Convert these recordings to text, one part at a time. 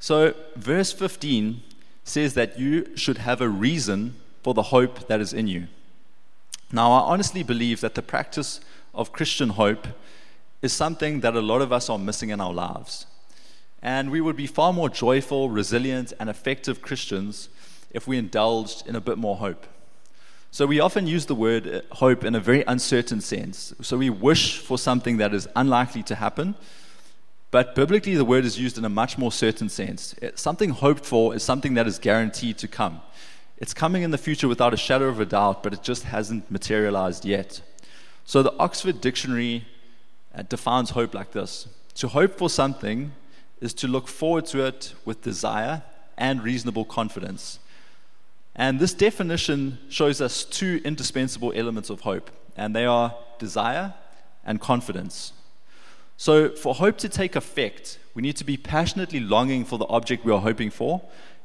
So, verse 15 says that you should have a reason for the hope that is in you. Now, I honestly believe that the practice of Christian hope is something that a lot of us are missing in our lives. And we would be far more joyful, resilient, and effective Christians if we indulged in a bit more hope. So we often use the word uh, hope in a very uncertain sense. So we wish for something that is unlikely to happen, but biblically the word is used in a much more certain sense. Uh, something hoped for is something that is guaranteed to come. It's coming in the future without a shadow of a doubt, but it just hasn't materialized yet. So the Oxford Dictionary uh, defines hope like this To hope for something is to look forward to it with desire and reasonable confidence. And this definition shows us two indispensable elements of hope, and they are desire and confidence. So, for hope to take effect, we need to be passionately longing for the object we are hoping for,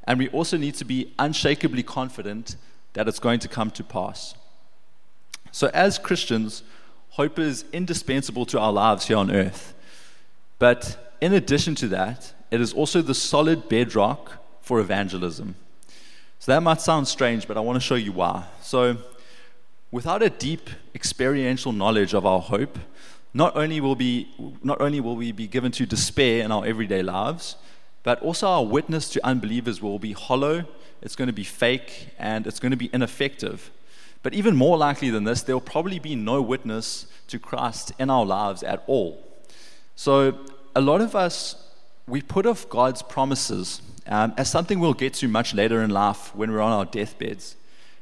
and we also need to be unshakably confident that it's going to come to pass. So, as Christians, hope is indispensable to our lives here on earth. But in addition to that, it is also the solid bedrock for evangelism. So that might sound strange, but I want to show you why. So, without a deep experiential knowledge of our hope, not only will, be, not only will we be given to despair in our everyday lives, but also our witness to unbelievers will be hollow, it's going to be fake, and it's going to be ineffective. But even more likely than this, there will probably be no witness to Christ in our lives at all. So, a lot of us, we put off God's promises um, as something we'll get to much later in life when we're on our deathbeds.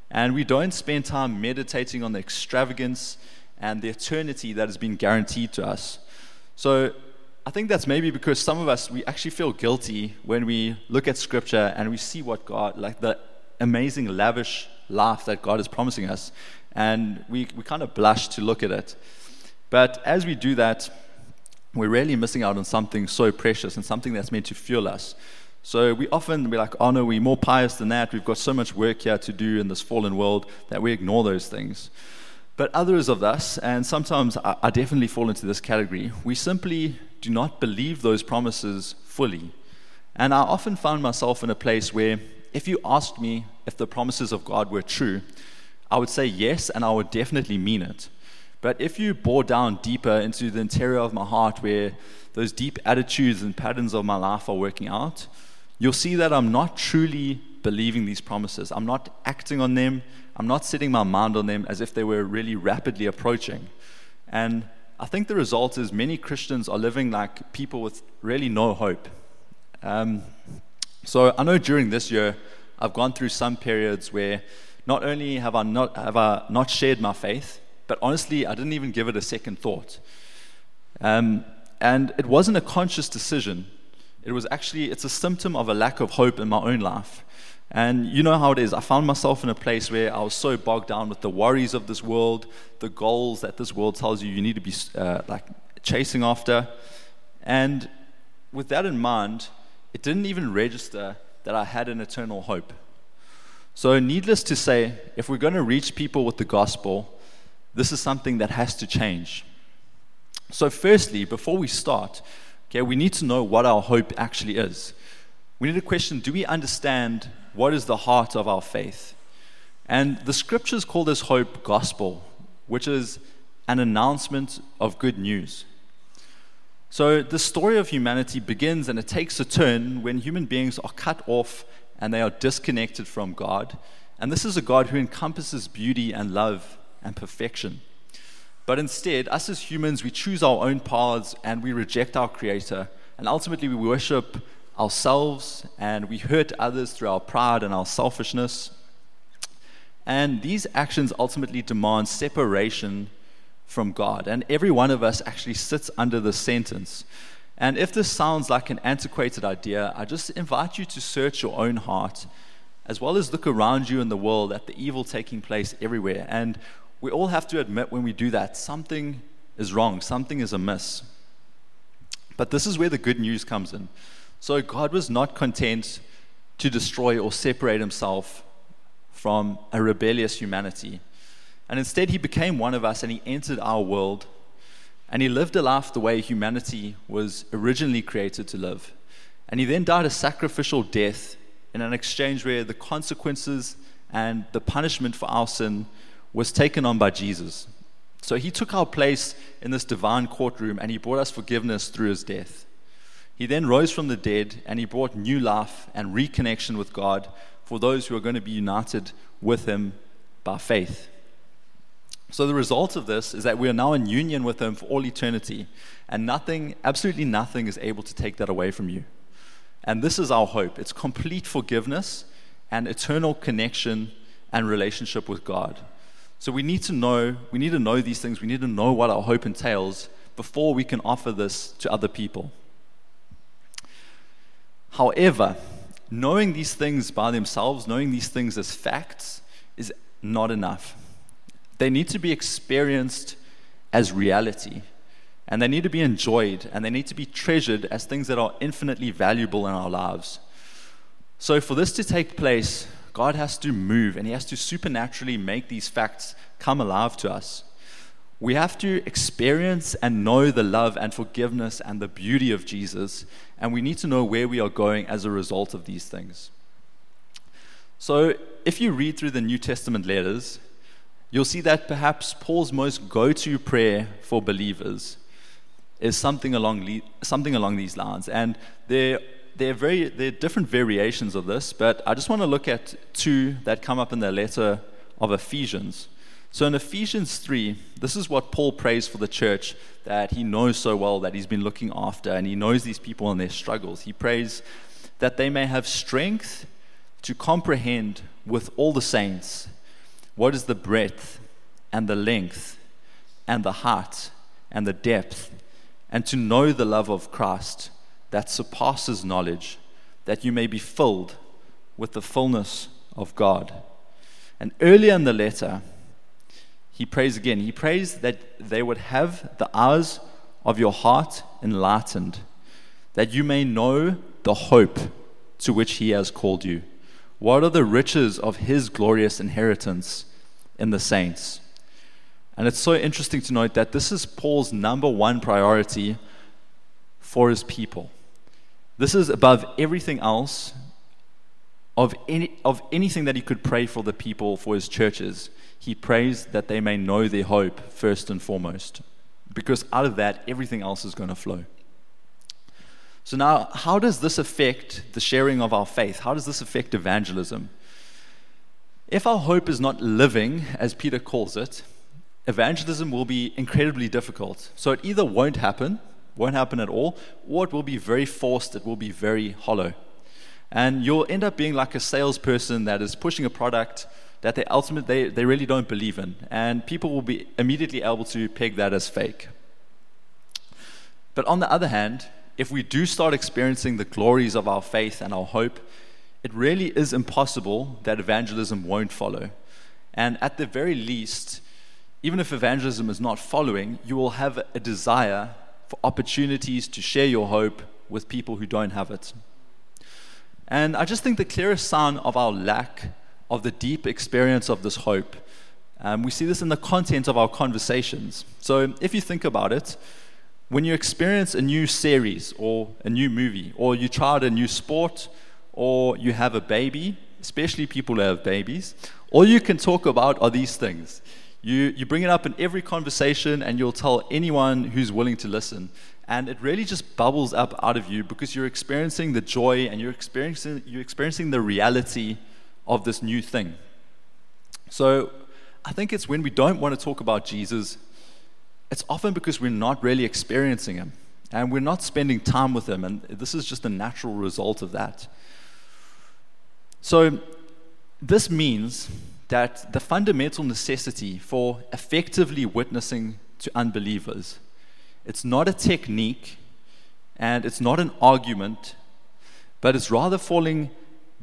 And we don't spend time meditating on the extravagance and the eternity that has been guaranteed to us. So I think that's maybe because some of us, we actually feel guilty when we look at Scripture and we see what God, like the amazing, lavish life that God is promising us. And we, we kind of blush to look at it. But as we do that, we're really missing out on something so precious and something that's meant to fuel us. So we often be like, oh no, we're more pious than that. We've got so much work here to do in this fallen world that we ignore those things. But others of us, and sometimes I, definitely fall into this category, we simply do not believe those promises fully. And I often found myself in a place where if you asked me if the promises of God were true, I would say yes, and I would definitely mean it. But if you bore down deeper into the interior of my heart where those deep attitudes and patterns of my life are working out, you'll see that I'm not truly believing these promises. I'm not acting on them. I'm not setting my mind on them as if they were really rapidly approaching. And I think the result is many Christians are living like people with really no hope. Um, so I know during this year, I've gone through some periods where not only have I not, have I not shared my faith, but honestly, I didn't even give it a second thought. Um, and it wasn't a conscious decision. It was actually, it's a symptom of a lack of hope in my own life. And you know how it is. I found myself in a place where I was so bogged down with the worries of this world, the goals that this world tells you you need to be uh, like chasing after. And with that in mind, it didn't even register that I had an eternal hope. So, needless to say, if we're going to reach people with the gospel, this is something that has to change. So, firstly, before we start, Okay, we need to know what our hope actually is. We need to question do we understand what is the heart of our faith? And the scriptures call this hope gospel, which is an announcement of good news. So the story of humanity begins and it takes a turn when human beings are cut off and they are disconnected from God. And this is a God who encompasses beauty and love and perfection. But instead, us as humans, we choose our own paths and we reject our Creator. And ultimately, we worship ourselves and we hurt others through our pride and our selfishness. And these actions ultimately demand separation from God. And every one of us actually sits under this sentence. And if this sounds like an antiquated idea, I just invite you to search your own heart, as well as look around you in the world at the evil taking place everywhere. And we all have to admit when we do that, something is wrong, something is amiss. But this is where the good news comes in. So God was not content to destroy or separate himself from a rebellious humanity. And instead, he became one of us and he entered our world and he lived a life the way humanity was originally created to live. And he then died a sacrificial death in an exchange where the consequences and the punishment for our sin was taken on by Jesus. So he took our place in this divine courtroom and he brought us forgiveness through his death. He then rose from the dead and he brought new life and reconnection with God for those who are going to be united with him by faith. So, the result of this is that we are now in union with him for all eternity, and nothing, absolutely nothing, is able to take that away from you. And this is our hope it's complete forgiveness and eternal connection and relationship with God. So we need to know, we need to know these things, we need to know what our hope entails before we can offer this to other people. However, knowing these things by themselves, knowing these things as facts, is not enough. They need to be experienced as reality, and they need to be enjoyed, and they need to be treasured as things that are infinitely valuable in our lives. So, for this to take place, God has to move and He has to supernaturally make these facts come alive to us. We have to experience and know the love and forgiveness and the beauty of Jesus, and we need to know where we are going as a result of these things. So, if you read through the New Testament letters, you'll see that perhaps Paul's most go to prayer for believers is something along, something along these lines. And there there are, very, there are different variations of this, but I just want to look at two that come up in the letter of Ephesians. So in Ephesians 3, this is what Paul prays for the church that he knows so well, that he's been looking after, and he knows these people and their struggles. He prays that they may have strength to comprehend with all the saints what is the breadth and the length and the height and the depth, and to know the love of Christ that surpasses knowledge, that you may be filled with the fullness of God. And earlier in the letter, he prays again. He prays that they would have the eyes of your heart enlightened, that you may know the hope to which he has called you. What are the riches of his glorious inheritance in the saints? And it's so interesting to note that this is Paul's number one priority for his people. This is above everything else of, any, of anything that he could pray for the people, for his churches. He prays that they may know their hope first and foremost, because out of that, everything else is going to flow. So, now, how does this affect the sharing of our faith? How does this affect evangelism? If our hope is not living, as Peter calls it, evangelism will be incredibly difficult. So, it either won't happen won't happen at all, or it will be very forced, it will be very hollow. And you'll end up being like a salesperson that is pushing a product that they ultimately they, they really don't believe in. And people will be immediately able to peg that as fake. But on the other hand, if we do start experiencing the glories of our faith and our hope, it really is impossible that evangelism won't follow. And at the very least, even if evangelism is not following, you will have a desire for opportunities to share your hope with people who don't have it. And I just think the clearest sign of our lack of the deep experience of this hope, um, we see this in the content of our conversations. So if you think about it, when you experience a new series or a new movie, or you try out a new sport, or you have a baby, especially people who have babies, all you can talk about are these things. You, you bring it up in every conversation and you'll tell anyone who's willing to listen. And it really just bubbles up out of you because you're experiencing the joy and you're experiencing, you're experiencing the reality of this new thing. So I think it's when we don't want to talk about Jesus, it's often because we're not really experiencing Him and we're not spending time with Him. And this is just a natural result of that. So this means that the fundamental necessity for effectively witnessing to unbelievers it's not a technique and it's not an argument but it's rather falling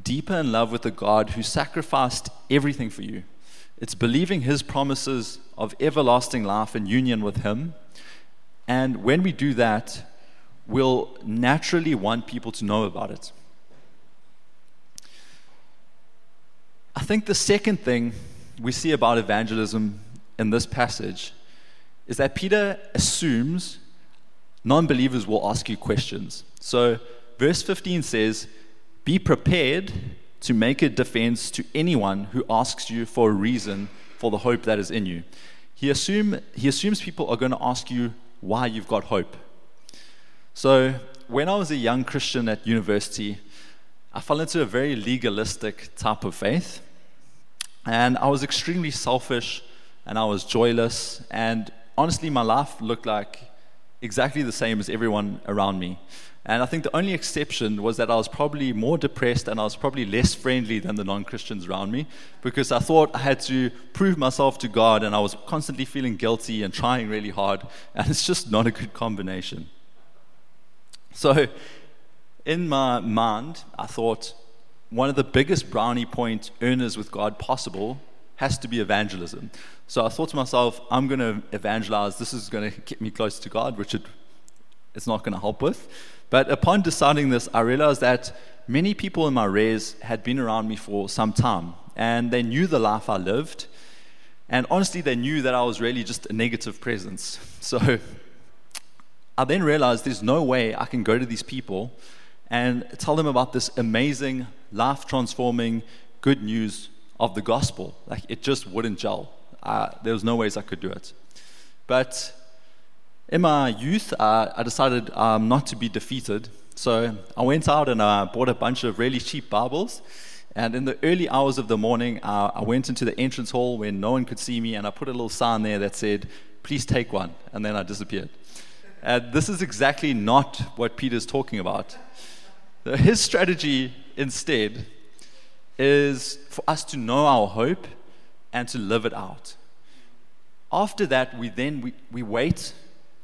deeper in love with the God who sacrificed everything for you. It's believing his promises of everlasting life and union with him. And when we do that we'll naturally want people to know about it I think the second thing we see about evangelism in this passage is that Peter assumes non believers will ask you questions. So verse 15 says, Be prepared to make a defense to anyone who asks you for a reason for the hope that is in you. He, assume, he assumes people are going to ask you why you've got hope. So, when I was a young Christian at university, I fell into a very legalistic type of faith. And I was extremely selfish and I was joyless. And honestly, my life looked like exactly the same as everyone around me. And I think the only exception was that I was probably more depressed and I was probably less friendly than the non Christians around me because I thought I had to prove myself to God and I was constantly feeling guilty and trying really hard. And it's just not a good combination. So, in my mind, I thought one of the biggest brownie point earners with God possible has to be evangelism. So I thought to myself, I'm going to evangelize. This is going to get me close to God, which it, it's not going to help with. But upon deciding this, I realized that many people in my res had been around me for some time, and they knew the life I lived. And honestly, they knew that I was really just a negative presence. So I then realized there's no way I can go to these people and tell them about this amazing, life transforming good news of the gospel. Like, it just wouldn't gel. Uh, there was no ways I could do it. But in my youth, uh, I decided um, not to be defeated. So I went out and I bought a bunch of really cheap Bibles. And in the early hours of the morning, uh, I went into the entrance hall where no one could see me, and I put a little sign there that said, Please take one. And then I disappeared. And this is exactly not what Peter's talking about. His strategy instead is for us to know our hope and to live it out. After that, we then we, we wait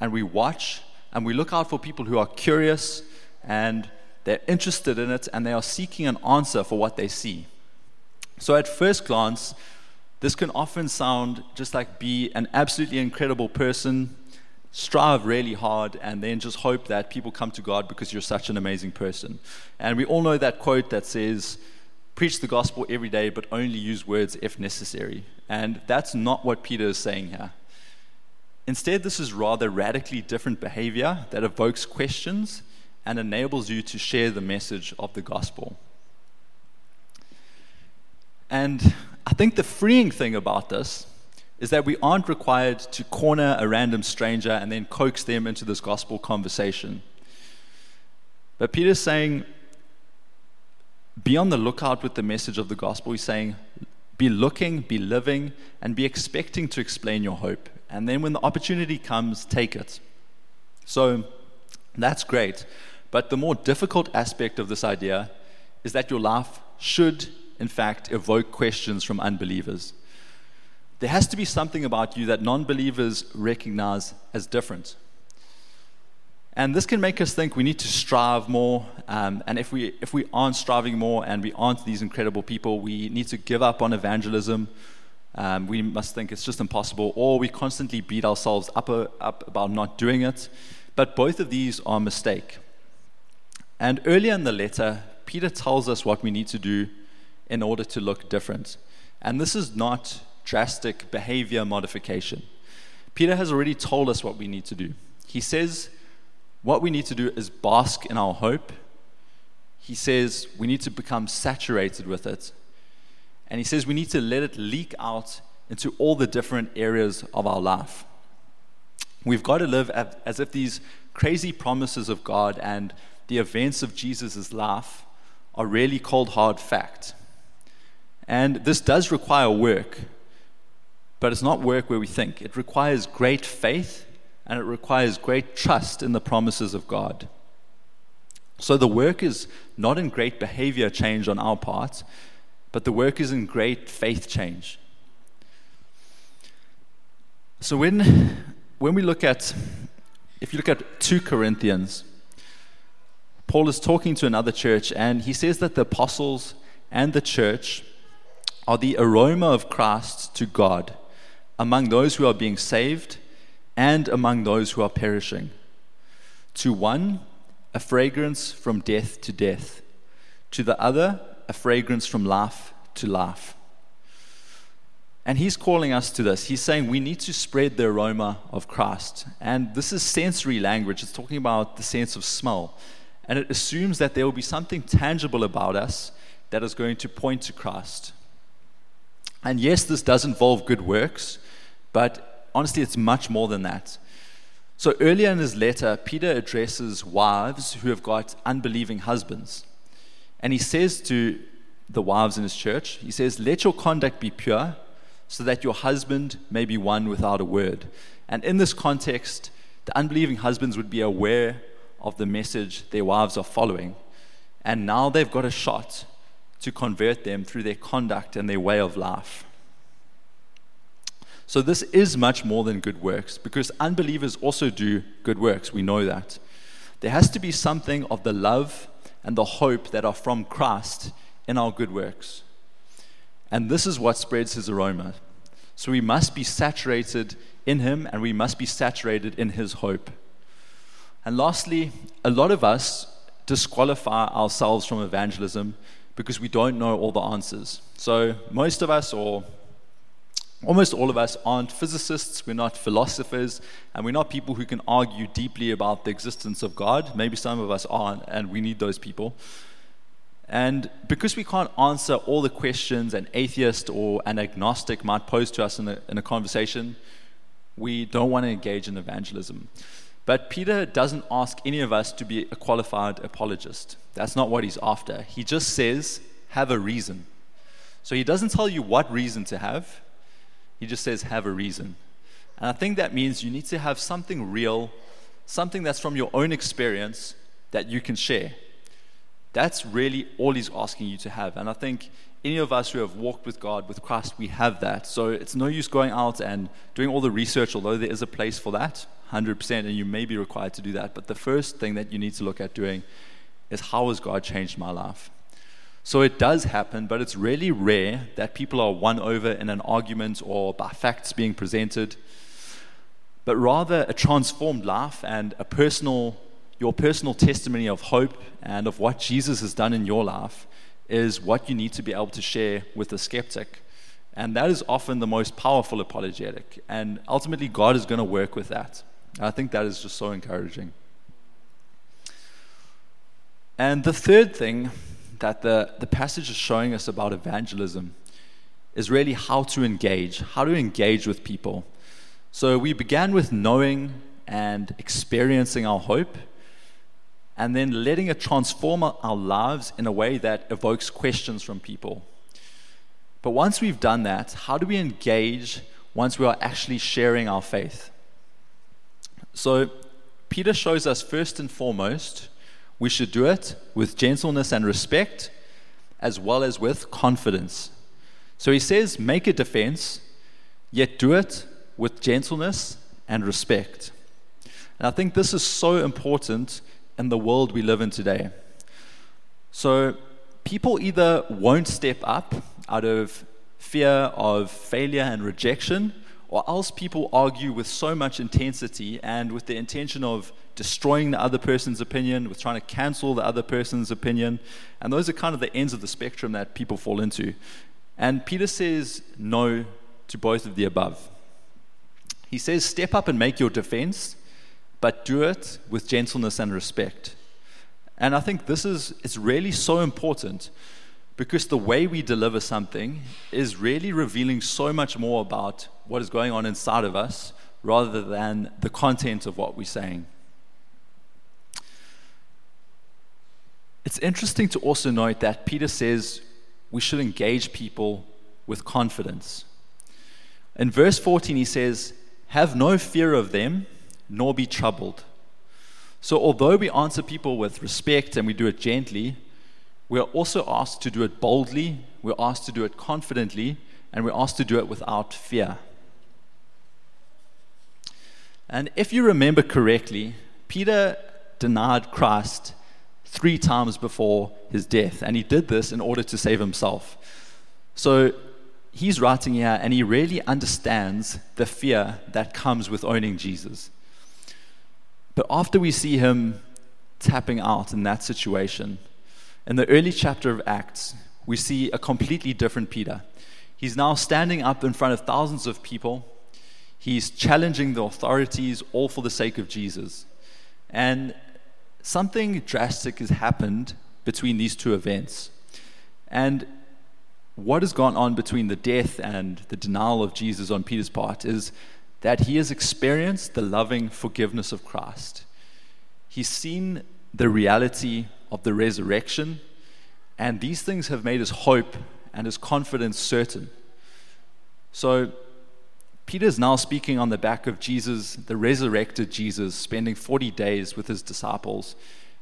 and we watch and we look out for people who are curious and they're interested in it and they are seeking an answer for what they see. So, at first glance, this can often sound just like be an absolutely incredible person, strive really hard, and then just hope that people come to God because you're such an amazing person. And we all know that quote that says, Preach the gospel every day, but only use words if necessary. And that's not what Peter is saying here. Instead, this is rather radically different behavior that evokes questions and enables you to share the message of the gospel. And I think the freeing thing about this is that we aren't required to corner a random stranger and then coax them into this gospel conversation. But Peter's saying, be on the lookout with the message of the gospel. He's saying, be looking, be living, and be expecting to explain your hope. And then when the opportunity comes, take it. So that's great. But the more difficult aspect of this idea is that your life should, in fact, evoke questions from unbelievers. There has to be something about you that non believers recognize as different. And this can make us think we need to strive more. Um, and if we, if we aren't striving more and we aren't these incredible people, we need to give up on evangelism um, we must think it's just impossible, or we constantly beat ourselves up, uh, up about not doing it. But both of these are a mistake. And earlier in the letter, Peter tells us what we need to do in order to look different. And this is not drastic behavior modification. Peter has already told us what we need to do. He says what we need to do is bask in our hope. He says we need to become saturated with it and he says we need to let it leak out into all the different areas of our life. We've got to live as if these crazy promises of God and the events of Jesus' life are really cold, hard fact. And this does require work, but it's not work where we think. It requires great faith and it requires great trust in the promises of God. So the work is not in great behavior change on our part, but the work is in great faith change. So when, when we look at, if you look at 2 Corinthians, Paul is talking to another church, and he says that the apostles and the church are the aroma of Christ to God among those who are being saved and among those who are perishing. To one, a fragrance from death to death, to the other, a fragrance from life to life. And he's calling us to this. He's saying we need to spread the aroma of Christ. And this is sensory language. It's talking about the sense of smell. and it assumes that there will be something tangible about us that is going to point to Christ. And yes, this does involve good works, but honestly, it's much more than that. So earlier in his letter, Peter addresses wives who have got unbelieving husbands. And he says to the wives in his church, he says, Let your conduct be pure, so that your husband may be won without a word. And in this context, the unbelieving husbands would be aware of the message their wives are following. And now they've got a shot to convert them through their conduct and their way of life. So, this is much more than good works because unbelievers also do good works. We know that. There has to be something of the love and the hope that are from Christ in our good works. And this is what spreads his aroma. So, we must be saturated in him and we must be saturated in his hope. And lastly, a lot of us disqualify ourselves from evangelism because we don't know all the answers. So, most of us, or almost all of us, aren't physicists, we're not philosophers, and we're not people who can argue deeply about the existence of God. Maybe some of us aren't, and we need those people. And because we can't answer all the questions an atheist or an agnostic might pose to us in a, in a conversation, we don't want to engage in evangelism. But Peter doesn't ask any of us to be a qualified apologist. That's not what he's after. He just says, have a reason. So he doesn't tell you what reason to have, he just says, have a reason. And I think that means you need to have something real, something that's from your own experience that you can share. That's really all he's asking you to have. And I think any of us who have walked with God, with Christ, we have that. So it's no use going out and doing all the research, although there is a place for that, 100%, and you may be required to do that. But the first thing that you need to look at doing is how has God changed my life? So it does happen, but it's really rare that people are won over in an argument or by facts being presented, but rather a transformed life and a personal, your personal testimony of hope and of what Jesus has done in your life is what you need to be able to share with the skeptic. And that is often the most powerful apologetic. And ultimately, God is going to work with that. I think that is just so encouraging. And the third thing that the, the passage is showing us about evangelism is really how to engage, how to engage with people. So we began with knowing and experiencing our hope and then letting it transform our lives in a way that evokes questions from people. But once we've done that, how do we engage once we are actually sharing our faith? So, Peter shows us first and foremost, we should do it with gentleness and respect, as well as with confidence. So he says, make a defense, yet do it with gentleness and respect. And I think this is so important in the world we live in today. So, people either won't step up out of fear of failure and rejection, or else people argue with so much intensity and with the intention of destroying the other person's opinion, with trying to cancel the other person's opinion. And those are kind of the ends of the spectrum that people fall into. And Peter says no to both of the above. He says, Step up and make your defense, but do it with gentleness and respect. And I think this is it's really so important because the way we deliver something is really revealing so much more about what is going on inside of us rather than the content of what we're saying. It's interesting to also note that Peter says we should engage people with confidence. In verse 14, he says, Have no fear of them nor be troubled. So, although we answer people with respect and we do it gently, we are also asked to do it boldly, we're asked to do it confidently, and we're asked to do it without fear. And if you remember correctly, Peter denied Christ three times before his death, and he did this in order to save himself. So he's writing here, and he really understands the fear that comes with owning Jesus. But after we see him tapping out in that situation, in the early chapter of Acts, we see a completely different Peter. He's now standing up in front of thousands of people. He's challenging the authorities, all for the sake of Jesus. And something drastic has happened between these two events. And what has gone on between the death and the denial of Jesus on Peter's part is that he has experienced the loving forgiveness of Christ. He's seen the reality of the resurrection, and these things have made his hope and his confidence certain. So, Peter is now speaking on the back of Jesus, the resurrected Jesus, spending 40 days with his disciples,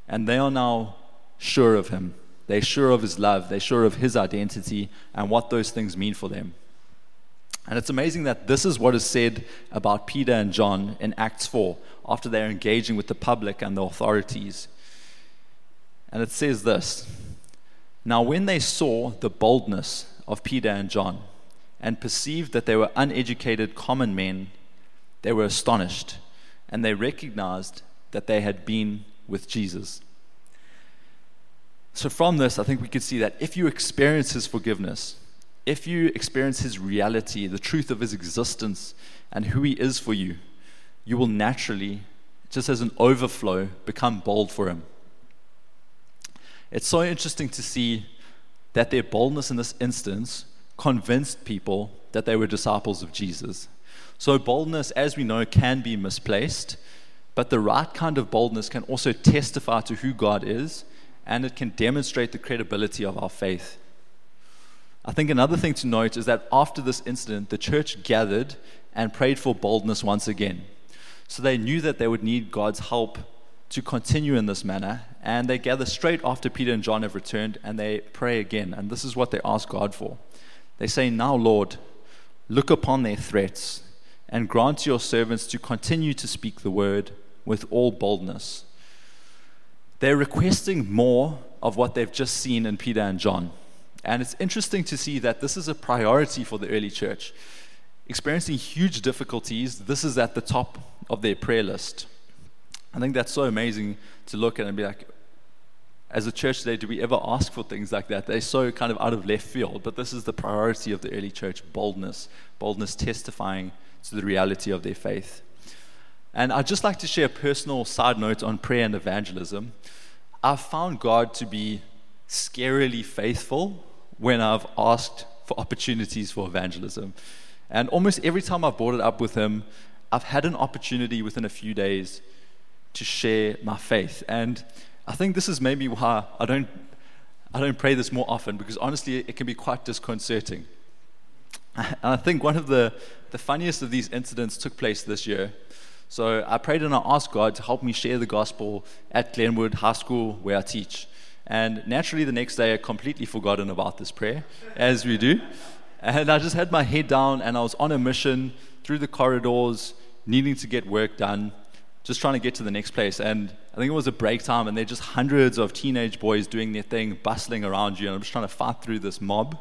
and they are now sure of him. They're sure of his love, they're sure of his identity and what those things mean for them. And it's amazing that this is what is said about Peter and John in Acts 4 after they're engaging with the public and the authorities. And it says this Now, when they saw the boldness of Peter and John and perceived that they were uneducated common men, they were astonished and they recognized that they had been with Jesus. So, from this, I think we could see that if you experience His forgiveness, if you experience His reality, the truth of His existence, and who He is for you, you will naturally, just as an overflow, become bold for Him. It's so interesting to see that their boldness in this instance convinced people that they were disciples of Jesus. So, boldness, as we know, can be misplaced, but the right kind of boldness can also testify to who God is and it can demonstrate the credibility of our faith. I think another thing to note is that after this incident, the church gathered and prayed for boldness once again. So they knew that they would need God's help to continue in this manner, and they gather straight after Peter and John have returned and they pray again. And this is what they ask God for. They say, Now, Lord, look upon their threats and grant your servants to continue to speak the word with all boldness they're requesting more of what they've just seen in Peter and John. And it's interesting to see that this is a priority for the early church. Experiencing huge difficulties, this is at the top of their prayer list. I think that's so amazing to look at and be like, as a church today, do we ever ask for things like that? They're so kind of out of left field, but this is the priority of the early church boldness, boldness testifying to the reality of their faith. And I'd just like to share a personal side note on prayer and evangelism. I've found God to be scarily faithful when I've asked for opportunities for evangelism. And almost every time I've brought it up with Him, I've had an opportunity within a few days to share my faith. And I think this is maybe why I don't, I don't pray this more often, because honestly, it can be quite disconcerting. And I think one of the, the funniest of these incidents took place this year. So I prayed and I asked God to help me share the gospel at Glenwood High School where I teach. And naturally, the next day, I completely forgotten about this prayer, as we do. And I just had my head down and I was on a mission through the corridors, needing to get work done, just trying to get to the next place. And I think it was a break time, and there are just hundreds of teenage boys doing their thing, bustling around you. And I'm just trying to fight through this mob.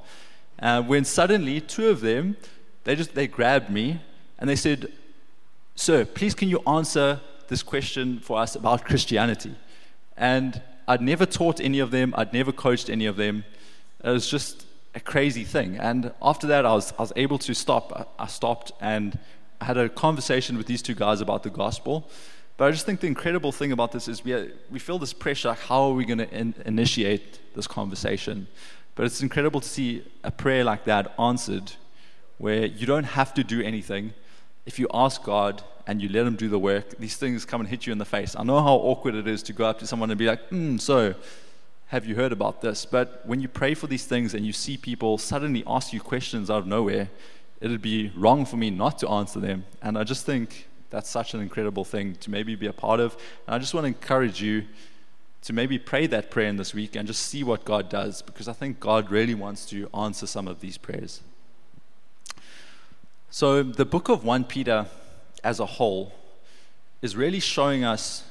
Uh, when suddenly, two of them, they just they grabbed me and they said, Sir, please can you answer this question for us about Christianity? And I'd never taught any of them, I'd never coached any of them. It was just a crazy thing. And after that, I was, I was able to stop. I stopped and I had a conversation with these two guys about the gospel. But I just think the incredible thing about this is we, we feel this pressure like, how are we going to in, initiate this conversation? But it's incredible to see a prayer like that answered where you don't have to do anything if you ask God and you let Him do the work, these things come and hit you in the face. I know how awkward it is to go up to someone and be like, hmm, so have you heard about this? But when you pray for these things and you see people suddenly ask you questions out of nowhere, it'd be wrong for me not to answer them. And I just think that's such an incredible thing to maybe be a part of. And I just want to encourage you to maybe pray that prayer in this week and just see what God does because I think God really wants to answer some of these prayers. So, the book of 1 Peter as a whole is really showing us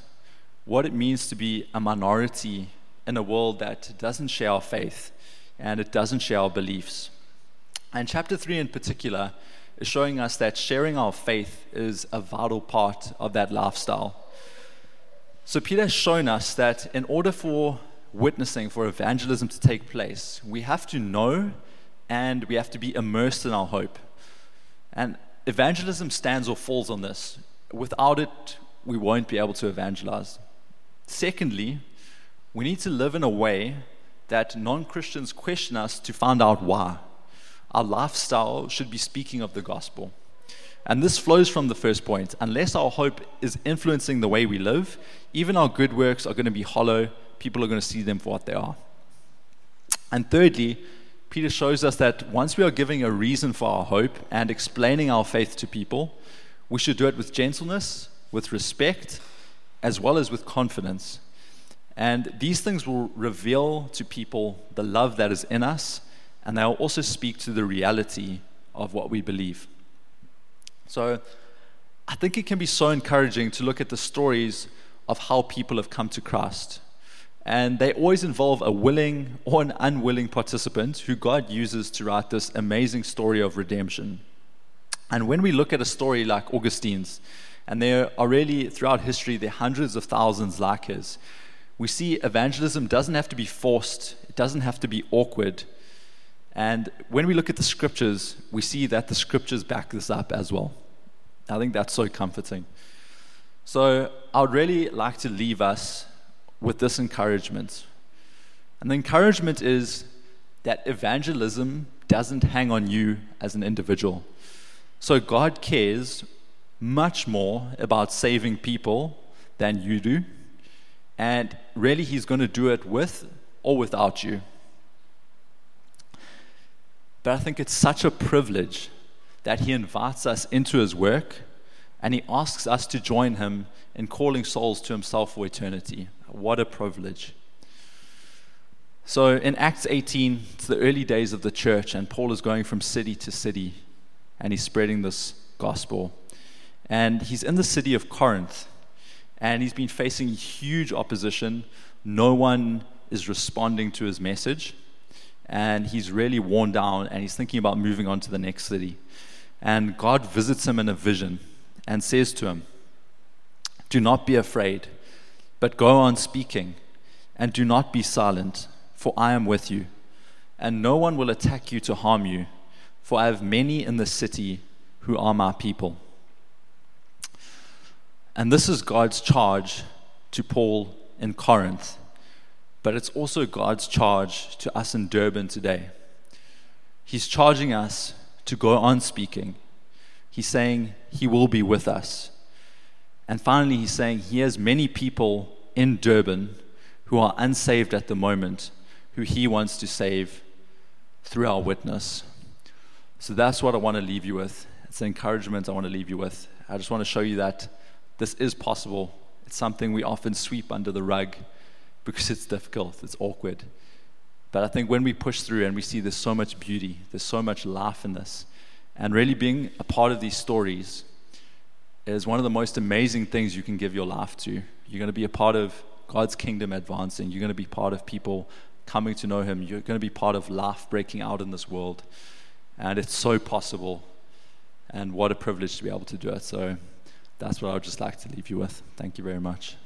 what it means to be a minority in a world that doesn't share our faith and it doesn't share our beliefs. And chapter 3 in particular is showing us that sharing our faith is a vital part of that lifestyle. So, Peter has shown us that in order for witnessing, for evangelism to take place, we have to know and we have to be immersed in our hope. And evangelism stands or falls on this. Without it, we won't be able to evangelize. Secondly, we need to live in a way that non Christians question us to find out why. Our lifestyle should be speaking of the gospel. And this flows from the first point. Unless our hope is influencing the way we live, even our good works are going to be hollow. People are going to see them for what they are. And thirdly, Peter shows us that once we are giving a reason for our hope and explaining our faith to people, we should do it with gentleness, with respect, as well as with confidence. And these things will reveal to people the love that is in us, and they'll also speak to the reality of what we believe. So I think it can be so encouraging to look at the stories of how people have come to Christ. And they always involve a willing or an unwilling participant who God uses to write this amazing story of redemption. And when we look at a story like Augustine's, and there are really throughout history, there are hundreds of thousands like his, we see evangelism doesn't have to be forced, it doesn't have to be awkward. And when we look at the scriptures, we see that the scriptures back this up as well. I think that's so comforting. So I would really like to leave us with this encouragement. And the encouragement is that evangelism doesn't hang on you as an individual. So God cares much more about saving people than you do. And really, He's going to do it with or without you. But I think it's such a privilege that He invites us into His work and He asks us to join Him in calling souls to Himself for eternity. What a privilege. So in Acts 18, it's the early days of the church, and Paul is going from city to city and he's spreading this gospel. And he's in the city of Corinth and he's been facing huge opposition. No one is responding to his message and he's really worn down and he's thinking about moving on to the next city. And God visits him in a vision and says to him, Do not be afraid, but go on speaking, and do not be silent, for I am with you. And no one will attack you to harm you, for I have many in the city who are my people. And this is God's charge to Paul in Corinth but it's also God's charge to us in Durban today. He's charging us to go on speaking. He's saying He will be with us. And finally, He's saying He has many people in Durban who are unsaved at the moment, who He wants to save through our witness. So that's what I want to leave you with. It's an encouragement I want to leave you with. I just want to show you that this is possible. It's something we often sweep under the rug because it's difficult, it's awkward. But I think when we push through and we see there's so much beauty, there's so much life in this, and really being a part of these stories is one of the most amazing things you can give your life to. You're going to be a part of God's kingdom advancing, you're going to be part of people coming to know Him, you're going to be part of life breaking out in this world. And it's so possible. And what a privilege to be able to do it. So that's what I would just like to leave you with. Thank you very much.